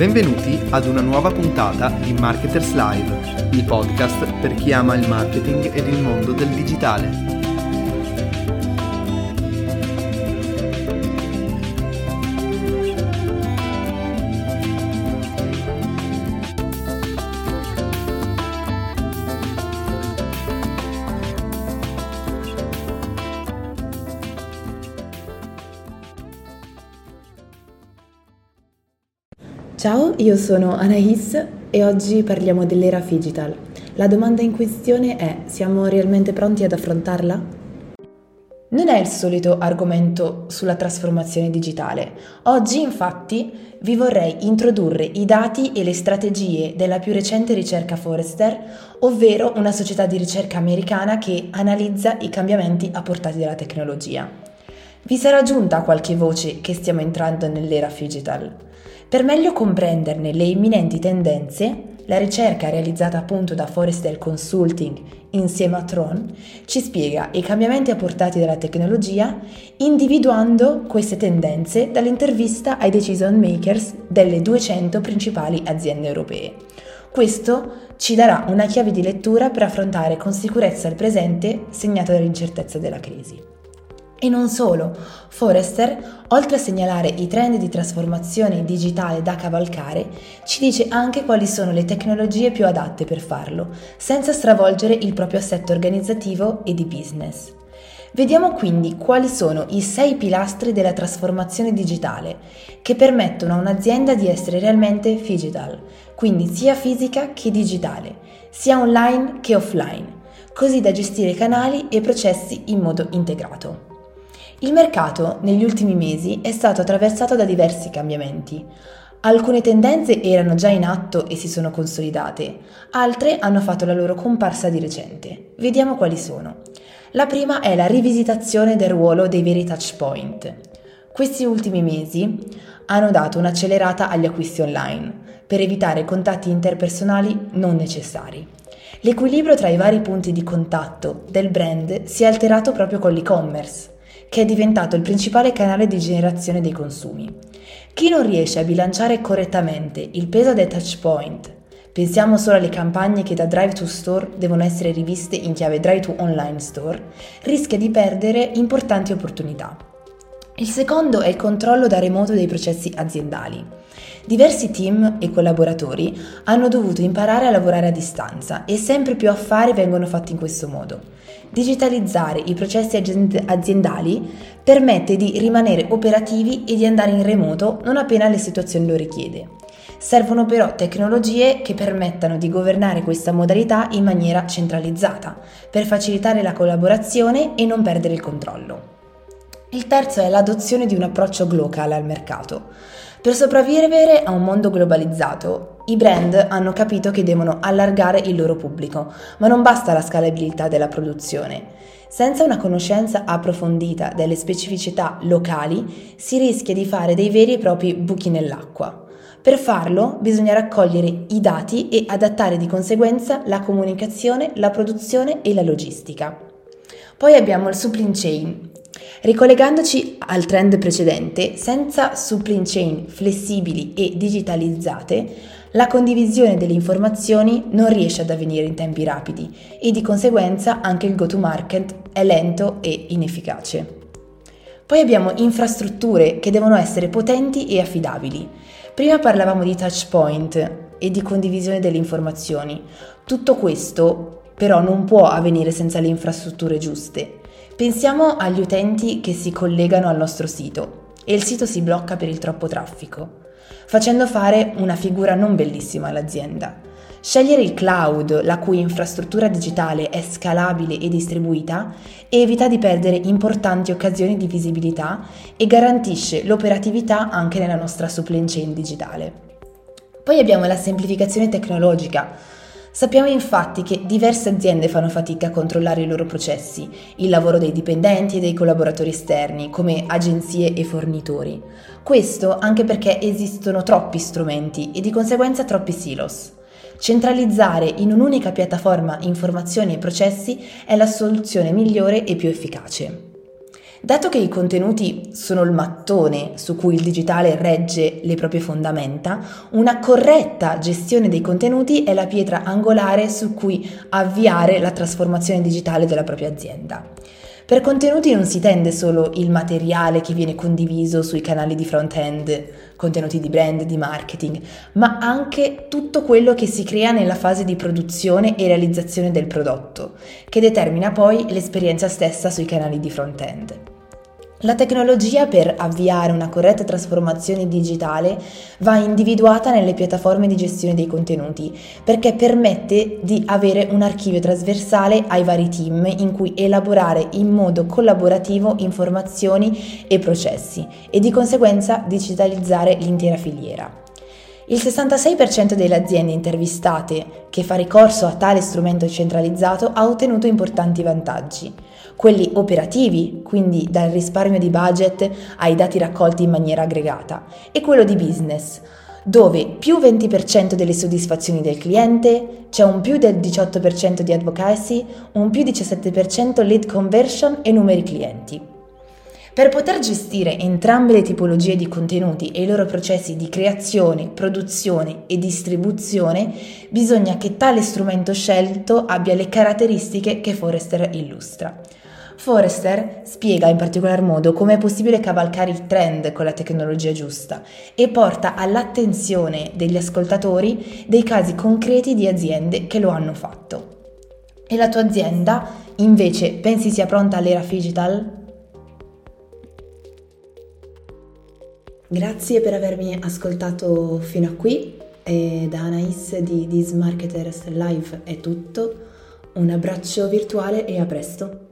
Benvenuti ad una nuova puntata di Marketers Live, il podcast per chi ama il marketing ed il mondo del digitale. Ciao, io sono Anais e oggi parliamo dell'era digital. La domanda in questione è, siamo realmente pronti ad affrontarla? Non è il solito argomento sulla trasformazione digitale. Oggi infatti vi vorrei introdurre i dati e le strategie della più recente ricerca Forrester, ovvero una società di ricerca americana che analizza i cambiamenti apportati dalla tecnologia. Vi sarà giunta qualche voce che stiamo entrando nell'era digital? Per meglio comprenderne le imminenti tendenze, la ricerca realizzata appunto da Forrester Consulting insieme a Tron ci spiega i cambiamenti apportati dalla tecnologia individuando queste tendenze dall'intervista ai decision makers delle 200 principali aziende europee. Questo ci darà una chiave di lettura per affrontare con sicurezza il presente segnato dall'incertezza della crisi. E non solo, Forrester, oltre a segnalare i trend di trasformazione digitale da cavalcare, ci dice anche quali sono le tecnologie più adatte per farlo, senza stravolgere il proprio assetto organizzativo e di business. Vediamo quindi quali sono i sei pilastri della trasformazione digitale che permettono a un'azienda di essere realmente digital, quindi sia fisica che digitale, sia online che offline, così da gestire canali e processi in modo integrato. Il mercato negli ultimi mesi è stato attraversato da diversi cambiamenti. Alcune tendenze erano già in atto e si sono consolidate, altre hanno fatto la loro comparsa di recente. Vediamo quali sono. La prima è la rivisitazione del ruolo dei veri touch point. Questi ultimi mesi hanno dato un'accelerata agli acquisti online per evitare contatti interpersonali non necessari. L'equilibrio tra i vari punti di contatto del brand si è alterato proprio con l'e-commerce che è diventato il principale canale di generazione dei consumi. Chi non riesce a bilanciare correttamente il peso dei touch point, pensiamo solo alle campagne che da drive to store devono essere riviste in chiave drive to online store, rischia di perdere importanti opportunità. Il secondo è il controllo da remoto dei processi aziendali. Diversi team e collaboratori hanno dovuto imparare a lavorare a distanza e sempre più affari vengono fatti in questo modo. Digitalizzare i processi aziendali permette di rimanere operativi e di andare in remoto non appena la situazione lo richiede. Servono però tecnologie che permettano di governare questa modalità in maniera centralizzata, per facilitare la collaborazione e non perdere il controllo. Il terzo è l'adozione di un approccio globale al mercato. Per sopravvivere a un mondo globalizzato, i brand hanno capito che devono allargare il loro pubblico, ma non basta la scalabilità della produzione. Senza una conoscenza approfondita delle specificità locali si rischia di fare dei veri e propri buchi nell'acqua. Per farlo bisogna raccogliere i dati e adattare di conseguenza la comunicazione, la produzione e la logistica. Poi abbiamo il supply chain, Ricollegandoci al trend precedente, senza supply chain flessibili e digitalizzate, la condivisione delle informazioni non riesce ad avvenire in tempi rapidi e di conseguenza anche il go-to-market è lento e inefficace. Poi abbiamo infrastrutture che devono essere potenti e affidabili. Prima parlavamo di touch point e di condivisione delle informazioni. Tutto questo però non può avvenire senza le infrastrutture giuste Pensiamo agli utenti che si collegano al nostro sito e il sito si blocca per il troppo traffico, facendo fare una figura non bellissima all'azienda. Scegliere il cloud, la cui infrastruttura digitale è scalabile e distribuita, evita di perdere importanti occasioni di visibilità e garantisce l'operatività anche nella nostra supply chain digitale. Poi abbiamo la semplificazione tecnologica, Sappiamo infatti che diverse aziende fanno fatica a controllare i loro processi, il lavoro dei dipendenti e dei collaboratori esterni, come agenzie e fornitori. Questo anche perché esistono troppi strumenti e di conseguenza troppi silos. Centralizzare in un'unica piattaforma informazioni e processi è la soluzione migliore e più efficace. Dato che i contenuti sono il mattone su cui il digitale regge le proprie fondamenta, una corretta gestione dei contenuti è la pietra angolare su cui avviare la trasformazione digitale della propria azienda. Per contenuti non si tende solo il materiale che viene condiviso sui canali di front-end, contenuti di brand, di marketing, ma anche tutto quello che si crea nella fase di produzione e realizzazione del prodotto, che determina poi l'esperienza stessa sui canali di front-end. La tecnologia per avviare una corretta trasformazione digitale va individuata nelle piattaforme di gestione dei contenuti perché permette di avere un archivio trasversale ai vari team in cui elaborare in modo collaborativo informazioni e processi e di conseguenza digitalizzare l'intera filiera. Il 66% delle aziende intervistate che fa ricorso a tale strumento centralizzato ha ottenuto importanti vantaggi quelli operativi, quindi dal risparmio di budget ai dati raccolti in maniera aggregata, e quello di business, dove più 20% delle soddisfazioni del cliente, c'è un più del 18% di advocacy, un più 17% lead conversion e numeri clienti. Per poter gestire entrambe le tipologie di contenuti e i loro processi di creazione, produzione e distribuzione, bisogna che tale strumento scelto abbia le caratteristiche che Forrester illustra. Forrester spiega in particolar modo come è possibile cavalcare il trend con la tecnologia giusta e porta all'attenzione degli ascoltatori dei casi concreti di aziende che lo hanno fatto. E la tua azienda, invece, pensi sia pronta all'era digital? Grazie per avermi ascoltato fino a qui e da Anais di This Marketers Live è tutto. Un abbraccio virtuale e a presto!